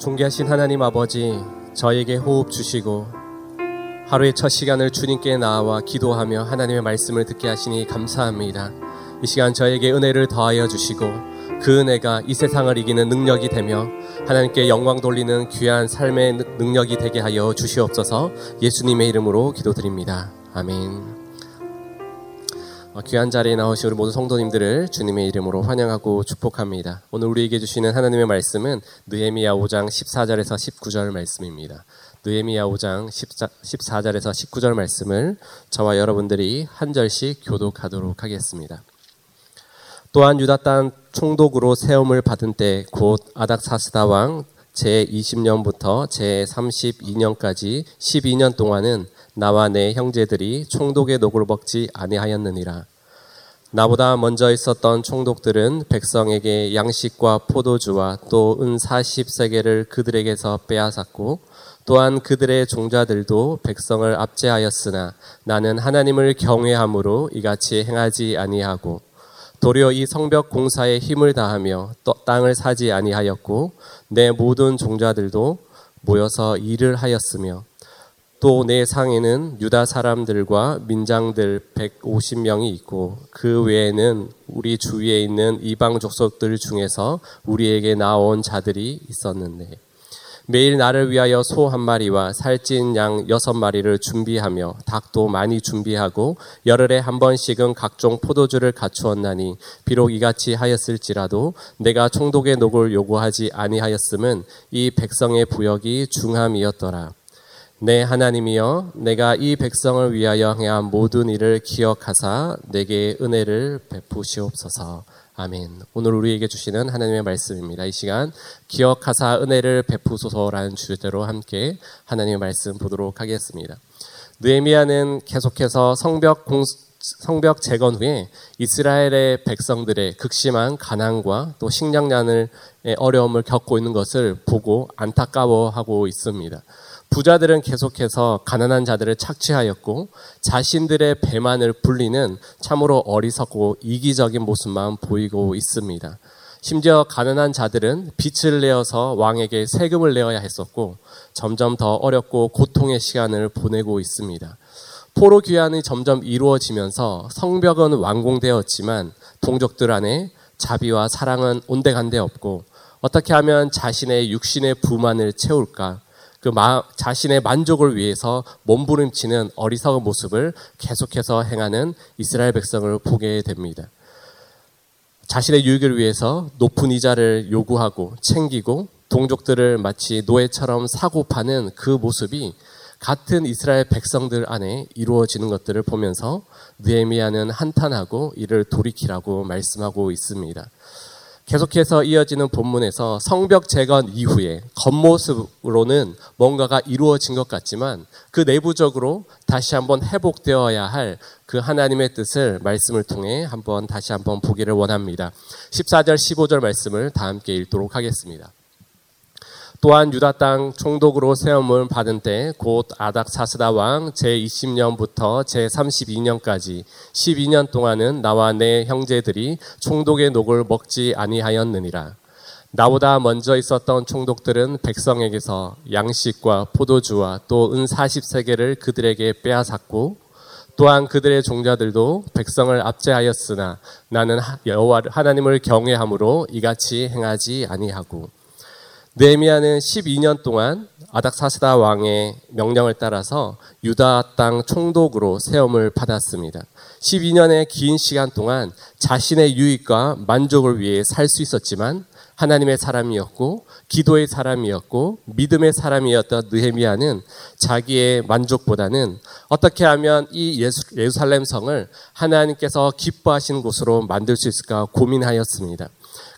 존귀하신 하나님 아버지, 저에게 호흡 주시고 하루의 첫 시간을 주님께 나와 기도하며 하나님의 말씀을 듣게 하시니 감사합니다. 이 시간 저에게 은혜를 더하여 주시고 그 은혜가 이 세상을 이기는 능력이 되며 하나님께 영광 돌리는 귀한 삶의 능력이 되게 하여 주시옵소서 예수님의 이름으로 기도드립니다. 아멘. 어, 귀한 자리에 나오신 우리 모든 성도님들을 주님의 이름으로 환영하고 축복합니다. 오늘 우리에게 주시는 하나님의 말씀은 느헤미야 5장 14절에서 19절 말씀입니다. 느헤미야 5장 14, 14절에서 19절 말씀을 저와 여러분들이 한 절씩 교독하도록 하겠습니다. 또한 유다 땅 총독으로 세움을 받은 때 곧 아닥사스다 왕 제 20년부터 제 32년까지 12년 동안은 나와 내 형제들이 총독의 녹을 먹지 아니하였느니라. 나보다 먼저 있었던 총독들은 백성에게 양식과 포도주와 또 은 40세계를 그들에게서 빼앗았고 또한 그들의 종자들도 백성을 압제하였으나 나는 하나님을 경외함으로 이같이 행하지 아니하고 도리어 이 성벽 공사에 힘을 다하며 땅을 사지 아니하였고 내 모든 종자들도 모여서 일을 하였으며 또 내 상에는 유다 사람들과 민장들 150명이 있고 그 외에는 우리 주위에 있는 이방 족속들 중에서 우리에게 나온 자들이 있었는데 매일 나를 위하여 소 한 마리와 살찐 양 여섯 마리를 준비하며 닭도 많이 준비하고 열흘에 한 번씩은 각종 포도주를 갖추었나니 비록 이같이 하였을지라도 내가 총독의 녹을 요구하지 아니하였음은 이 백성의 부역이 중함이었더라. 내 하나님이여 내가 이 백성을 위하여 행한 모든 일을 기억하사 내게 은혜를 베푸시옵소서. 아멘. 오늘 우리에게 주시는 하나님의 말씀입니다. 이 시간 기억하사 은혜를 베푸소서라는 주제로 함께 하나님의 말씀 보도록 하겠습니다. 느헤미야는 계속해서 성벽 공 성벽 재건 후에 이스라엘의 백성들의 극심한 가난과 또 식량난을 어려움을 겪고 있는 것을 보고 안타까워하고 있습니다. 부자들은 계속해서 가난한 자들을 착취하였고 자신들의 배만을 불리는 참으로 어리석고 이기적인 모습만 보이고 있습니다. 심지어 가난한 자들은 빚을 내어서 왕에게 세금을 내어야 했었고 점점 더 어렵고 고통의 시간을 보내고 있습니다. 포로 귀환이 점점 이루어지면서 성벽은 완공되었지만 동족들 안에 자비와 사랑은 온데간데 없고 어떻게 하면 자신의 육신의 부만을 채울까 그 마, 자신의 만족을 위해서 몸부림치는 어리석은 모습을 계속해서 행하는 이스라엘 백성을 보게 됩니다. 자신의 유익을 위해서 높은 이자를 요구하고 챙기고 동족들을 마치 노예처럼 사고 파는 그 모습이 같은 이스라엘 백성들 안에 이루어지는 것들을 보면서 느헤미야는 한탄하고 이를 돌이키라고 말씀하고 있습니다. 계속해서 이어지는 본문에서 성벽 재건 이후에 겉모습으로는 뭔가가 이루어진 것 같지만 그 내부적으로 다시 한번 회복되어야 할 그 하나님의 뜻을 말씀을 통해 한번 다시 한번 보기를 원합니다. 14절 15절 말씀을 다 함께 읽도록 하겠습니다. 또한 유다 땅 총독으로 세움을 받은 때 곧 아닥 사스다 왕 제20년부터 제32년까지 12년 동안은 나와 내 형제들이 총독의 녹을 먹지 아니하였느니라. 나보다 먼저 있었던 총독들은 백성에게서 양식과 포도주와 또 은 40세계를 그들에게 빼앗았고 또한 그들의 종자들도 백성을 압제하였으나 나는 여호와 하나님을 경외함으로 이같이 행하지 아니하고 느헤미야는 12년 동안 아닥사스다 왕의 명령을 따라서 유다 땅 총독으로 세움을 받았습니다. 12년의 긴 시간 동안 자신의 유익과 만족을 위해 살 수 있었지만 하나님의 사람이었고 기도의 사람이었고 믿음의 사람이었던 느헤미야는 자기의 만족보다는 어떻게 하면 이 예루살렘 성을 하나님께서 기뻐하시는 곳으로 만들 수 있을까 고민하였습니다.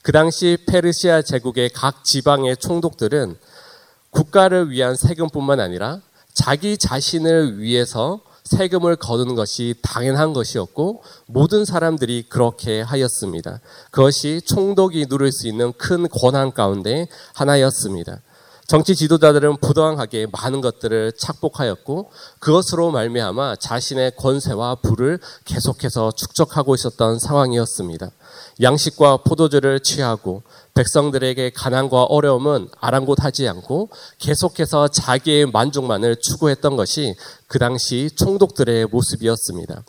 그 당시 페르시아 제국의 각 지방의 총독들은 국가를 위한 세금뿐만 아니라 자기 자신을 위해서 세금을 거두는 것이 당연한 것이었고 모든 사람들이 그렇게 하였습니다. 그것이 총독이 누릴 수 있는 큰 권한 가운데 하나였습니다. 정치 지도자들은 부당하게 많은 것들을 착복하였고 그것으로 말미암아 자신의 권세와 부를 계속해서 축적하고 있었던 상황이었습니다. 양식과 포도주를 취하고 백성들에게 가난과 어려움은 아랑곳하지 않고 계속해서 자기의 만족만을 추구했던 것이 그 당시 총독들의 모습이었습니다.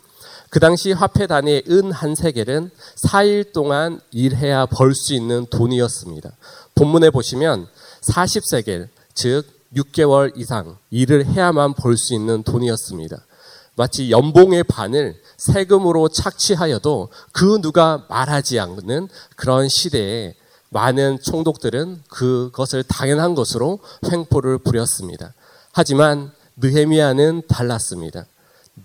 그 당시 화폐 단위 은한 세겔은 4일 동안 일해야 벌 수 있는 돈이었습니다. 본문에 보시면 40세겔, 즉 6개월 이상 일을 해야만 벌 수 있는 돈이었습니다. 마치 연봉의 반을 세금으로 착취하여도 그 누가 말하지 않는 그런 시대에 많은 총독들은 그것을 당연한 것으로 횡포를 부렸습니다. 하지만 느헤미야는 달랐습니다.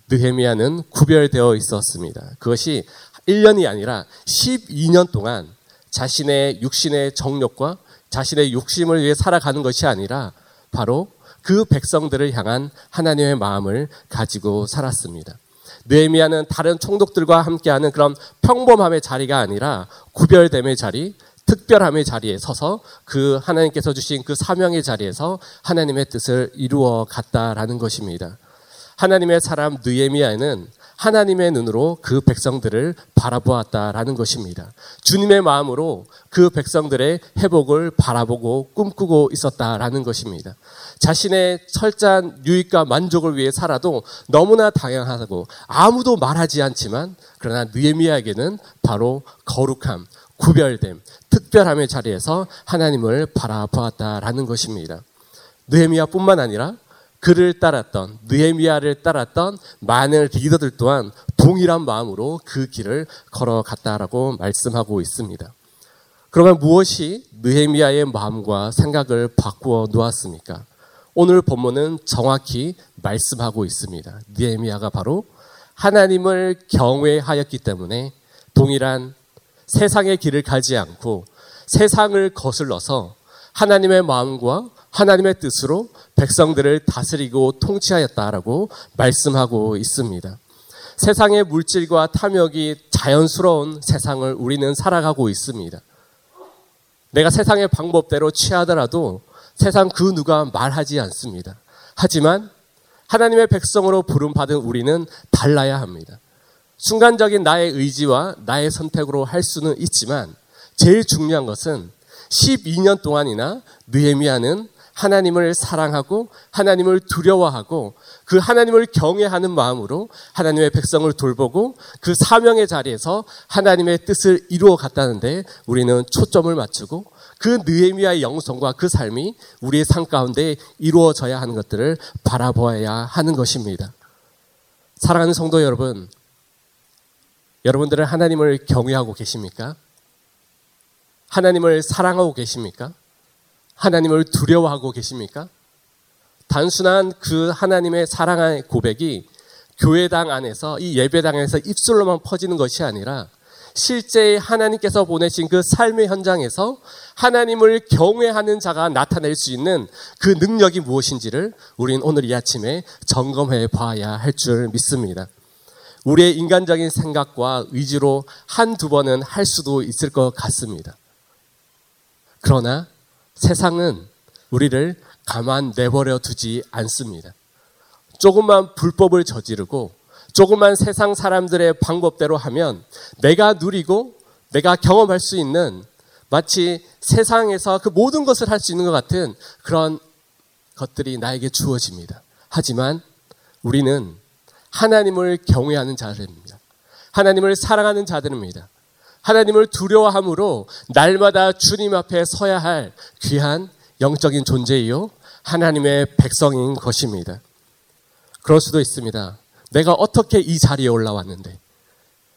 느헤미야는 구별되어 있었습니다. 그것이 1년이 아니라 12년 동안 자신의 육신의 정욕과 자신의 욕심을 위해 살아가는 것이 아니라 바로 그 백성들을 향한 하나님의 마음을 가지고 살았습니다. 느헤미야는 다른 총독들과 함께하는 그런 평범함의 자리가 아니라 구별됨의 자리, 특별함의 자리에 서서 그 하나님께서 주신 그 사명의 자리에서 하나님의 뜻을 이루어 갔다라는 것입니다. 하나님의 사람 느에미야는 하나님의 눈으로 그 백성들을 바라보았다라는 것입니다. 주님의 마음으로 그 백성들의 회복을 바라보고 꿈꾸고 있었다라는 것입니다. 자신의 철저한 유익과 만족을 위해 살아도 너무나 당연하고 아무도 말하지 않지만 그러나 느에미야에게는 바로 거룩함, 구별됨, 특별함의 자리에서 하나님을 바라보았다라는 것입니다. 느헤미야뿐만 아니라 그를 따랐던 느헤미야를 따랐던 많은 리더들 또한 동일한 마음으로 그 길을 걸어갔다라고 말씀하고 있습니다. 그러면 무엇이 느헤미야의 마음과 생각을 바꾸어 놓았습니까? 오늘 본문은 정확히 말씀하고 있습니다. 느헤미야가 바로 하나님을 경외하였기 때문에 동일한 세상의 길을 가지 않고 세상을 거슬러서 하나님의 마음과 하나님의 뜻으로 백성들을 다스리고 통치하였다라고 말씀하고 있습니다. 세상의 물질과 탐욕이 자연스러운 세상을 우리는 살아가고 있습니다. 내가 세상의 방법대로 취하더라도 세상 그 누가 말하지 않습니다. 하지만 하나님의 백성으로 부름받은 우리는 달라야 합니다. 순간적인 나의 의지와 나의 선택으로 할 수는 있지만 제일 중요한 것은 12년 동안이나 느헤미야는 하나님을 사랑하고 하나님을 두려워하고 그 하나님을 경외하는 마음으로 하나님의 백성을 돌보고 그 사명의 자리에서 하나님의 뜻을 이루어 갔다는데 우리는 초점을 맞추고 그 느헤미야의 영성과 그 삶이 우리의 삶 가운데 이루어져야 하는 것들을 바라보아야 하는 것입니다. 사랑하는 성도 여러분, 여러분들은 하나님을 경외하고 계십니까? 하나님을 사랑하고 계십니까? 하나님을 두려워하고 계십니까? 단순한 그 하나님의 사랑의 고백이 교회당 안에서 이 예배당에서 입술로만 퍼지는 것이 아니라 실제 하나님께서 보내신 그 삶의 현장에서 하나님을 경외하는 자가 나타낼 수 있는 그 능력이 무엇인지를 우리는 오늘 이 아침에 점검해 봐야 할 줄 믿습니다. 우리의 인간적인 생각과 의지로 한두 번은 할 수도 있을 것 같습니다. 그러나 세상은 우리를 가만 내버려 두지 않습니다. 조금만 불법을 저지르고 조금만 세상 사람들의 방법대로 하면 내가 누리고 내가 경험할 수 있는 마치 세상에서 그 모든 것을 할 수 있는 것 같은 그런 것들이 나에게 주어집니다. 하지만 우리는 하나님을 경외하는 자들입니다. 하나님을 사랑하는 자들입니다. 하나님을 두려워함으로 날마다 주님 앞에 서야 할 귀한 영적인 존재이요. 하나님의 백성인 것입니다. 그럴 수도 있습니다. 내가 어떻게 이 자리에 올라왔는데,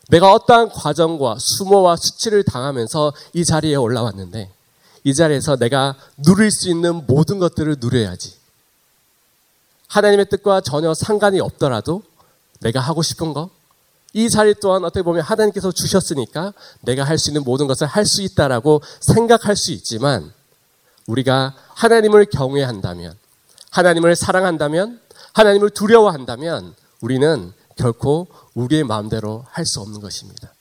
내가 어떠한 과정과 수모와 수치를 당하면서 이 자리에 올라왔는데, 이 자리에서 내가 누릴 수 있는 모든 것들을 누려야지. 하나님의 뜻과 전혀 상관이 없더라도 내가 하고 싶은 거, 이 자리 또한 어떻게 보면 하나님께서 주셨으니까 내가 할 수 있는 모든 것을 할 수 있다라고 생각할 수 있지만 우리가 하나님을 경외한다면, 하나님을 사랑한다면, 하나님을 두려워한다면 우리는 결코 우리의 마음대로 할 수 없는 것입니다.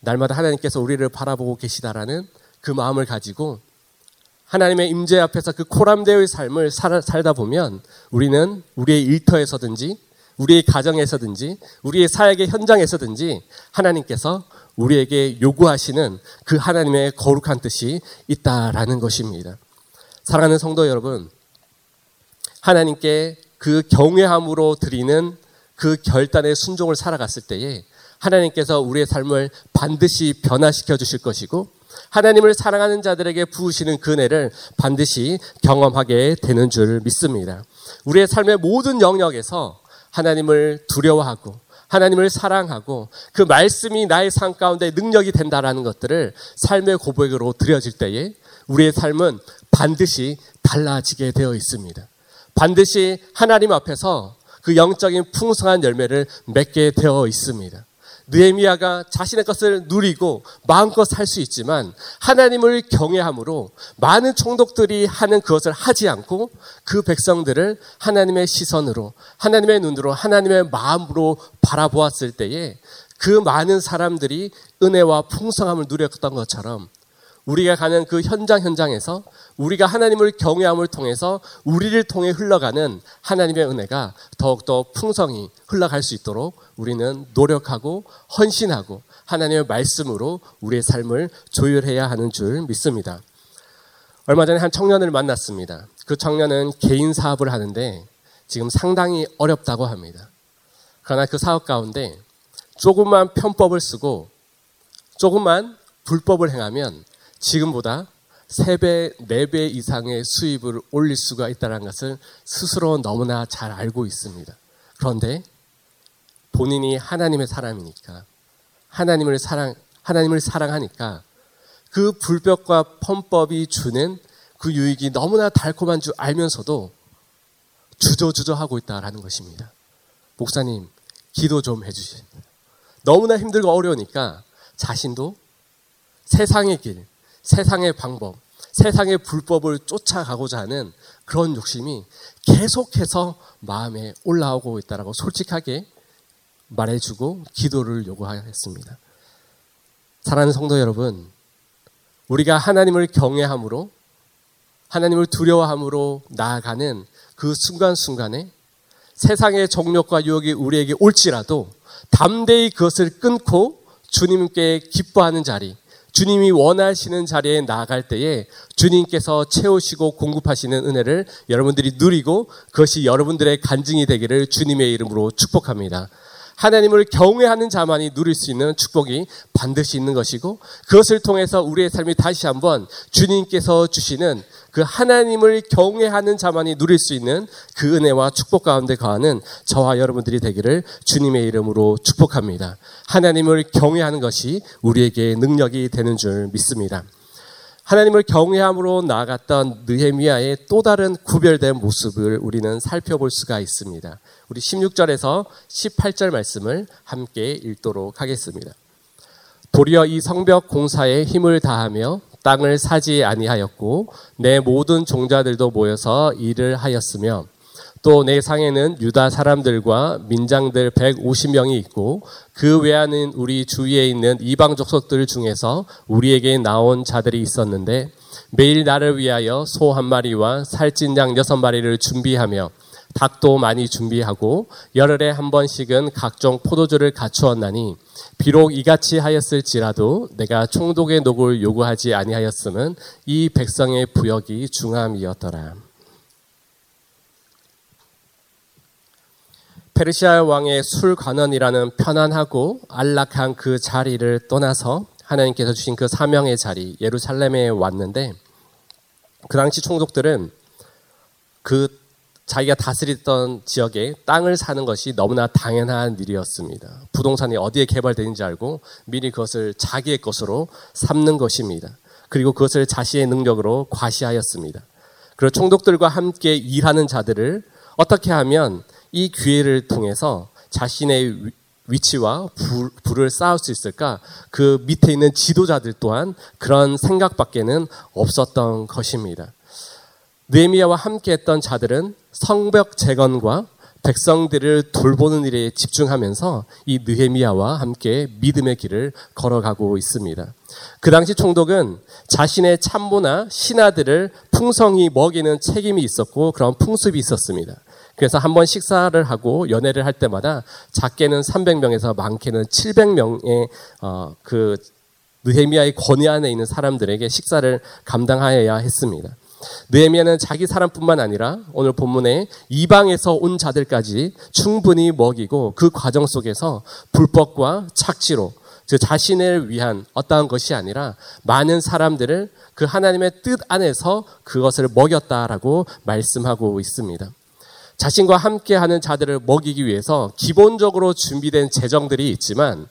날마다 하나님께서 우리를 바라보고 계시다라는 그 마음을 가지고 하나님의 임재 앞에서 그 코람대의 삶을 살다 보면 우리는 우리의 일터에서든지 우리의 가정에서든지 우리의 사역의 현장에서든지 하나님께서 우리에게 요구하시는 그 하나님의 거룩한 뜻이 있다라는 것입니다. 사랑하는 성도 여러분, 하나님께 그 경외함으로 드리는 그 결단의 순종을 살아갔을 때에 하나님께서 우리의 삶을 반드시 변화시켜 주실 것이고 하나님을 사랑하는 자들에게 부으시는 그 은혜를 반드시 경험하게 되는 줄 믿습니다. 우리의 삶의 모든 영역에서 하나님을 두려워하고 하나님을 사랑하고 그 말씀이 나의 삶 가운데 능력이 된다라는 것들을 삶의 고백으로 드려질 때에 우리의 삶은 반드시 달라지게 되어 있습니다. 반드시 하나님 앞에서 그 영적인 풍성한 열매를 맺게 되어 있습니다. 느헤미야가 자신의 것을 누리고 마음껏 살 수 있지만 하나님을 경외함으로 많은 총독들이 하는 그것을 하지 않고 그 백성들을 하나님의 시선으로 하나님의 눈으로 하나님의 마음으로 바라보았을 때에 그 많은 사람들이 은혜와 풍성함을 누렸던 것처럼 우리가 가는 그 현장 현장에서 우리가 하나님을 경외함을 통해서 우리를 통해 흘러가는 하나님의 은혜가 더욱더 풍성히 흘러갈 수 있도록 우리는 노력하고 헌신하고 하나님의 말씀으로 우리의 삶을 조율해야 하는 줄 믿습니다. 얼마 전에 한 청년을 만났습니다. 그 청년은 개인 사업을 하는데 지금 상당히 어렵다고 합니다. 그러나 그 사업 가운데 조금만 편법을 쓰고 조금만 불법을 행하면 지금보다 3배, 4배 이상의 수입을 올릴 수가 있다는 것을 스스로 너무나 잘 알고 있습니다. 그런데 본인이 하나님의 사람이니까 하나님을 사랑, 하나님을 사랑하니까 그 불법과 편법이 주는 그 유익이 너무나 달콤한 줄 알면서도 주저주저하고 있다라는 것입니다. 목사님, 기도 좀 해주세요. 너무나 힘들고 어려우니까 자신도 세상의 길, 세상의 방법, 세상의 불법을 쫓아가고자 하는 그런 욕심이 계속해서 마음에 올라오고 있다라고 솔직하게 말해주고 기도를 요구하였습니다. 사랑하는 성도 여러분, 우리가 하나님을 경외함으로 하나님을 두려워함으로 나아가는 그 순간순간에 세상의 정욕과 유혹이 우리에게 올지라도 담대히 그것을 끊고 주님께 기뻐하는 자리, 주님이 원하시는 자리에 나아갈 때에 주님께서 채우시고 공급하시는 은혜를 여러분들이 누리고 그것이 여러분들의 간증이 되기를 주님의 이름으로 축복합니다. 하나님을 경외하는 자만이 누릴 수 있는 축복이 반드시 있는 것이고 그것을 통해서 우리의 삶이 다시 한번 주님께서 주시는 그 하나님을 경외하는 자만이 누릴 수 있는 그 은혜와 축복 가운데 거하는 저와 여러분들이 되기를 주님의 이름으로 축복합니다. 하나님을 경외하는 것이 우리에게 능력이 되는 줄 믿습니다. 하나님을 경외함으로 나아갔던 느헤미야의 또 다른 구별된 모습을 우리는 살펴볼 수가 있습니다. 우리 16절에서 18절 말씀을 함께 읽도록 하겠습니다. 도리어 이 성벽 공사에 힘을 다하며 땅을 사지 아니하였고 내 모든 종자들도 모여서 일을 하였으며 또 내 상에는 유다 사람들과 민장들 150명이 있고 그 외에는 우리 주위에 있는 이방 족속들 중에서 우리에게 나온 자들이 있었는데 매일 나를 위하여 소 한 마리와 살찐 양 여섯 마리를 준비하며 닭도 많이 준비하고 열흘에 한 번씩은 각종 포도주를 갖추었나니 비록 이같이 하였을지라도 내가 총독의 녹을 요구하지 아니하였음은 이 백성의 부역이 중함이었더라. 페르시아 왕의 술관원이라는 편안하고 안락한 그 자리를 떠나서 하나님께서 주신 그 사명의 자리 예루살렘에 왔는데 그 당시 총독들은 그 자기가 다스리던 지역에 땅을 사는 것이 너무나 당연한 일이었습니다. 부동산이 어디에 개발되는지 알고 미리 그것을 자기의 것으로 삼는 것입니다. 그리고 그것을 자신의 능력으로 과시하였습니다. 그리고 총독들과 함께 일하는 자들을 어떻게 하면 이 기회를 통해서 자신의 위치와 불, 을 쌓을 수 있을까? 그 밑에 있는 지도자들 또한 그런 생각밖에는 없었던 것입니다. 느헤미야와 함께했던 자들은 성벽 재건과 백성들을 돌보는 일에 집중하면서 이 느헤미야와 함께 믿음의 길을 걸어가고 있습니다. 그 당시 총독은 자신의 참모나 신하들을 풍성히 먹이는 책임이 있었고 그런 풍습이 있었습니다. 그래서 한 번 식사를 하고 연애를 할 때마다 작게는 300명에서 많게는 700명의 어, 그 느헤미야의 권위 안에 있는 사람들에게 식사를 감당하여야 했습니다. 느헤미야는 자기 사람뿐만 아니라 오늘 본문에 이방에서 온 자들까지 충분히 먹이고 그 과정 속에서 불법과 착지로 그 자신을 위한 어떠한 것이 아니라 많은 사람들을 그 하나님의 뜻 안에서 그것을 먹였다라고 말씀하고 있습니다. 자신과 함께 하는 자들을 먹이기 위해서 기본적으로 준비된 재정들이 있지만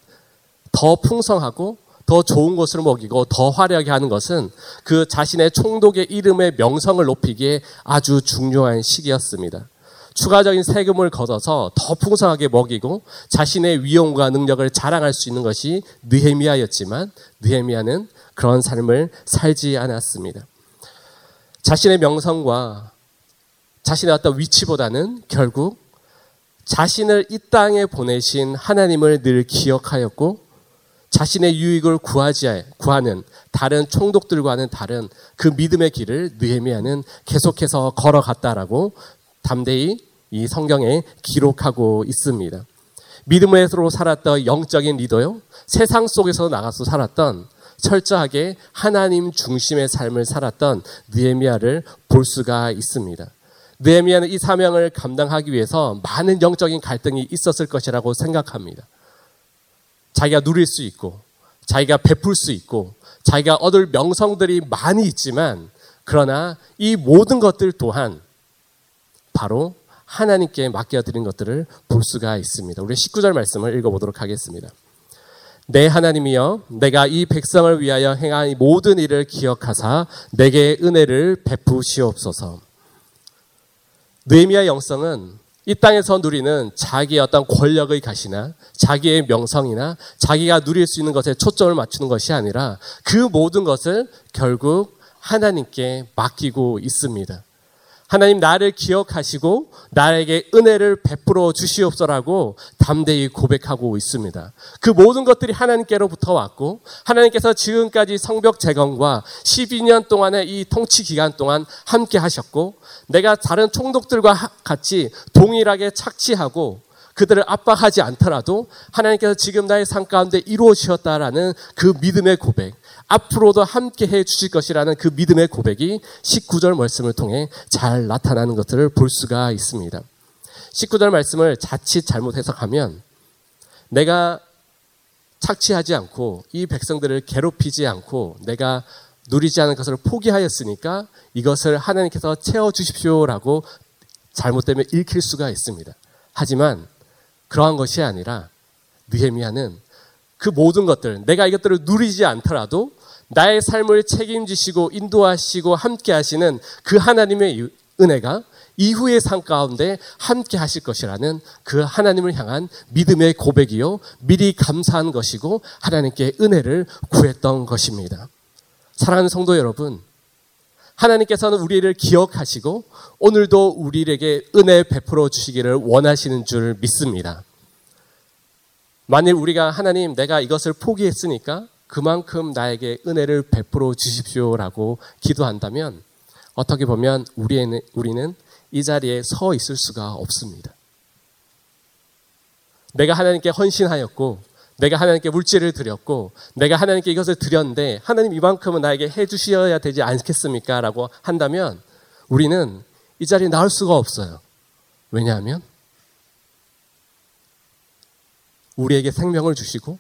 더 풍성하고 더 좋은 것을 먹이고 더 화려하게 하는 것은 그 자신의 총독의 이름의 명성을 높이기에 아주 중요한 시기였습니다. 추가적인 세금을 걷어서 더 풍성하게 먹이고 자신의 위용과 능력을 자랑할 수 있는 것이 느헤미야였지만 느헤미야는 그런 삶을 살지 않았습니다. 자신의 명성과 자신의 어떤 위치보다는 결국 자신을 이 땅에 보내신 하나님을 늘 기억하였고 자신의 유익을 구하지 구하는 다른 총독들과는 다른 그 믿음의 길을 느헤미야는 계속해서 걸어갔다라고 담대히 이 성경에 기록하고 있습니다. 믿음으로 살았던 영적인 리더요. 세상 속에서 나가서 살았던 철저하게 하나님 중심의 삶을 살았던 느헤미야를 볼 수가 있습니다. 느헤미야는 이 사명을 감당하기 위해서 많은 영적인 갈등이 있었을 것이라고 생각합니다. 자기가 누릴 수 있고, 자기가 베풀 수 있고, 자기가 얻을 명성들이 많이 있지만, 그러나 이 모든 것들 또한 바로 하나님께 맡겨드린 것들을 볼 수가 있습니다. 우리 19절 말씀을 읽어보도록 하겠습니다. 내 하나님이여 내가 이 백성을 위하여 행한 이 모든 일을 기억하사 내게 은혜를 베푸시옵소서. 느헤미야 영성은 이 땅에서 누리는 자기의 어떤 권력의 가시나 자기의 명성이나 자기가 누릴 수 있는 것에 초점을 맞추는 것이 아니라 그 모든 것을 결국 하나님께 맡기고 있습니다. 하나님 나를 기억하시고 나에게 은혜를 베풀어 주시옵소라고 담대히 고백하고 있습니다. 그 모든 것들이 하나님께로부터 왔고 하나님께서 지금까지 성벽 재건과 12년 동안의 이 통치 기간 동안 함께 하셨고 내가 다른 총독들과 같이 동일하게 착취하고 그들을 압박하지 않더라도 하나님께서 지금 나의 삶 가운데 이루어지셨다라는 그 믿음의 고백, 앞으로도 함께 해 주실 것이라는 그 믿음의 고백이 19절 말씀을 통해 잘 나타나는 것들을 볼 수가 있습니다. 19절 말씀을 자칫 잘못 해석하면 내가 착취하지 않고 이 백성들을 괴롭히지 않고 내가 누리지 않은 것을 포기하였으니까 이것을 하나님께서 채워 주십시오라고 잘못되면 읽힐 수가 있습니다. 하지만 그러한 것이 아니라 느헤미야는 그 모든 것들 내가 이것들을 누리지 않더라도 나의 삶을 책임지시고 인도하시고 함께 하시는 그 하나님의 은혜가 이후의 삶 가운데 함께 하실 것이라는 그 하나님을 향한 믿음의 고백이요. 미리 감사한 것이고 하나님께 은혜를 구했던 것입니다. 사랑하는 성도 여러분, 하나님께서는 우리를 기억하시고 오늘도 우리에게 은혜 베풀어 주시기를 원하시는 줄 믿습니다. 만일 우리가 하나님 내가 이것을 포기했으니까 그만큼 나에게 은혜를 베풀어 주십시오라고 기도한다면 어떻게 보면 우리는, 이 자리에 서 있을 수가 없습니다. 내가 하나님께 헌신하였고, 내가 하나님께 물질을 드렸고, 내가 하나님께 이것을 드렸는데, 하나님 이만큼은 나에게 해주셔야 되지 않겠습니까? 라고 한다면, 우리는 이 자리에 나올 수가 없어요. 왜냐하면, 우리에게 생명을 주시고,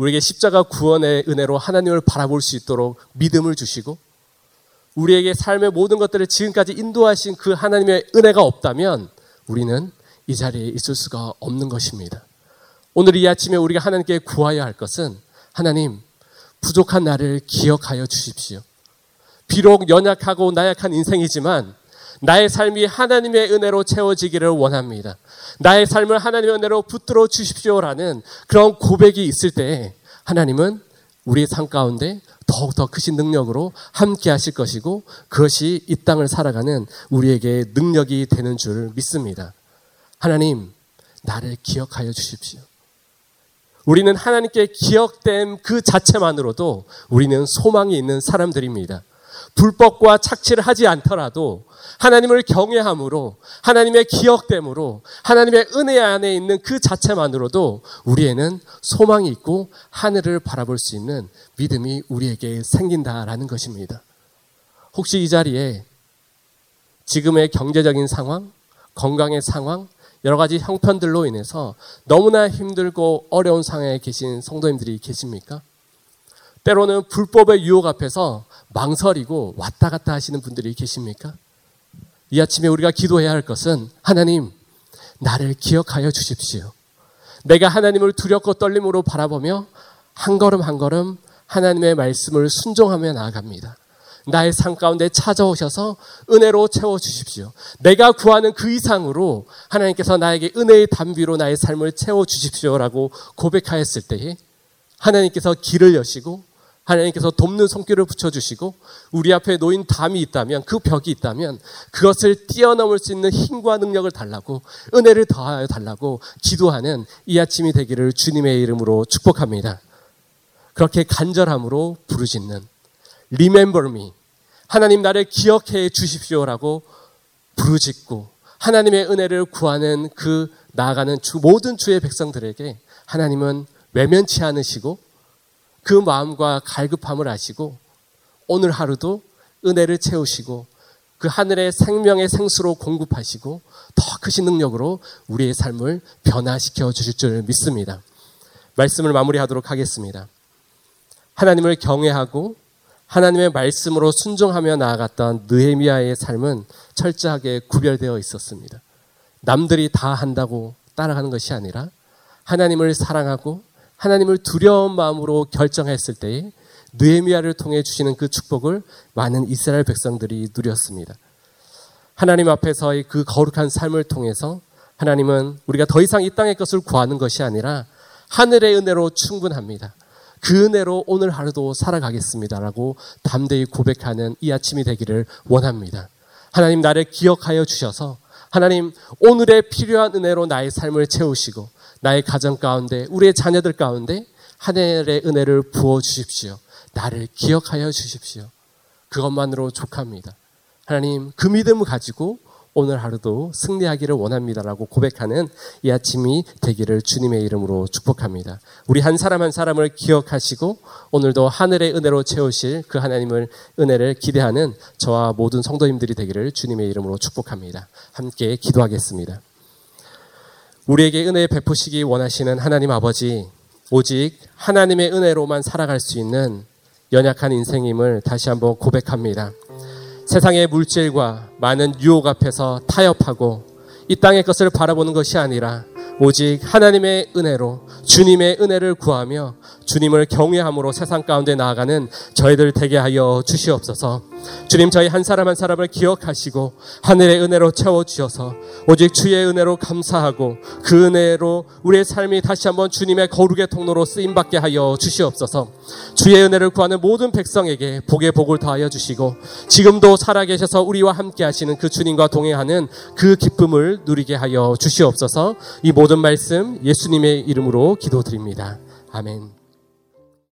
우리에게 십자가 구원의 은혜로 하나님을 바라볼 수 있도록 믿음을 주시고 우리에게 삶의 모든 것들을 지금까지 인도하신 그 하나님의 은혜가 없다면 우리는 이 자리에 있을 수가 없는 것입니다. 오늘 이 아침에 우리가 하나님께 구하여야 할 것은 하나님 부족한 나를 기억하여 주십시오. 비록 연약하고 나약한 인생이지만 나의 삶이 하나님의 은혜로 채워지기를 원합니다. 나의 삶을 하나님의 은혜로 붙들어 주십시오라는 그런 고백이 있을 때 하나님은 우리의 삶 가운데 더욱더 크신 능력으로 함께 하실 것이고 그것이 이 땅을 살아가는 우리에게 능력이 되는 줄 믿습니다. 하나님, 나를 기억하여 주십시오. 우리는 하나님께 기억된 그 자체만으로도 우리는 소망이 있는 사람들입니다. 불법과 착취를 하지 않더라도 하나님을 경외함으로 하나님의 기억됨으로 하나님의 은혜 안에 있는 그 자체만으로도 우리에는 소망이 있고 하늘을 바라볼 수 있는 믿음이 우리에게 생긴다라는 것입니다. 혹시 이 자리에 지금의 경제적인 상황, 건강의 상황, 여러 가지 형편들로 인해서 너무나 힘들고 어려운 상황에 계신 성도님들이 계십니까? 때로는 불법의 유혹 앞에서 망설이고 왔다 갔다 하시는 분들이 계십니까? 이 아침에 우리가 기도해야 할 것은 하나님, 나를 기억하여 주십시오. 내가 하나님을 두렵고 떨림으로 바라보며 한 걸음 한 걸음 하나님의 말씀을 순종하며 나아갑니다. 나의 삶 가운데 찾아오셔서 은혜로 채워 주십시오. 내가 구하는 그 이상으로 하나님께서 나에게 은혜의 담비로 나의 삶을 채워 주십시오라고 고백하였을 때에 하나님께서 길을 여시고 하나님께서 돕는 손길을 붙여주시고 우리 앞에 놓인 담이 있다면 그 벽이 있다면 그것을 뛰어넘을 수 있는 힘과 능력을 달라고 은혜를 더하여 달라고 기도하는 이 아침이 되기를 주님의 이름으로 축복합니다. 그렇게 간절함으로 부르짖는 Remember me. 하나님 나를 기억해 주십시오라고 부르짖고 하나님의 은혜를 구하는 그 나아가는 주, 모든 주의 백성들에게 하나님은 외면치 않으시고 그 마음과 갈급함을 아시고 오늘 하루도 은혜를 채우시고 그 하늘의 생명의 생수로 공급하시고 더 크신 능력으로 우리의 삶을 변화시켜 주실 줄 믿습니다. 말씀을 마무리하도록 하겠습니다. 하나님을 경외하고 하나님의 말씀으로 순종하며 나아갔던 느헤미야의 삶은 철저하게 구별되어 있었습니다. 남들이 다 한다고 따라가는 것이 아니라 하나님을 사랑하고 하나님을 두려운 마음으로 결정했을 때에 느헤미야를 통해 주시는 그 축복을 많은 이스라엘 백성들이 누렸습니다. 하나님 앞에서의 그 거룩한 삶을 통해서 하나님은 우리가 더 이상 이 땅의 것을 구하는 것이 아니라 하늘의 은혜로 충분합니다. 그 은혜로 오늘 하루도 살아가겠습니다라고 담대히 고백하는 이 아침이 되기를 원합니다. 하나님 나를 기억하여 주셔서 하나님 오늘의 필요한 은혜로 나의 삶을 채우시고 나의 가정 가운데, 우리의 자녀들 가운데 하늘의 은혜를 부어 주십시오. 나를 기억하여 주십시오. 그것만으로 족합니다. 하나님, 그 믿음을 가지고 오늘 하루도 승리하기를 원합니다라고 고백하는 이 아침이 되기를 주님의 이름으로 축복합니다. 우리 한 사람 한 사람을 기억하시고 오늘도 하늘의 은혜로 채우실 그 하나님을 은혜를 기대하는 저와 모든 성도님들이 되기를 주님의 이름으로 축복합니다. 함께 기도하겠습니다. 우리에게 은혜 베푸시기 원하시는 하나님 아버지, 오직 하나님의 은혜로만 살아갈 수 있는 연약한 인생임을 다시 한번 고백합니다. 세상의 물질과 많은 유혹 앞에서 타협하고 이 땅의 것을 바라보는 것이 아니라 오직 하나님의 은혜로 주님의 은혜를 구하며 주님을 경외함으로 세상 가운데 나아가는 저희들 되게 하여 주시옵소서. 주님 저희 한 사람 한 사람을 기억하시고 하늘의 은혜로 채워 주셔서 오직 주의 은혜로 감사하고 그 은혜로 우리의 삶이 다시 한번 주님의 거룩의 통로로 쓰임 받게 하여 주시옵소서. 주의 은혜를 구하는 모든 백성에게 복의 복을 더하여 주시고 지금도 살아 계셔서 우리와 함께 하시는 그 주님과 동행하는 그 기쁨을 누리게 하여 주시옵소서. 이 모든 말씀 예수님의 이름으로 기도드립니다. 아멘.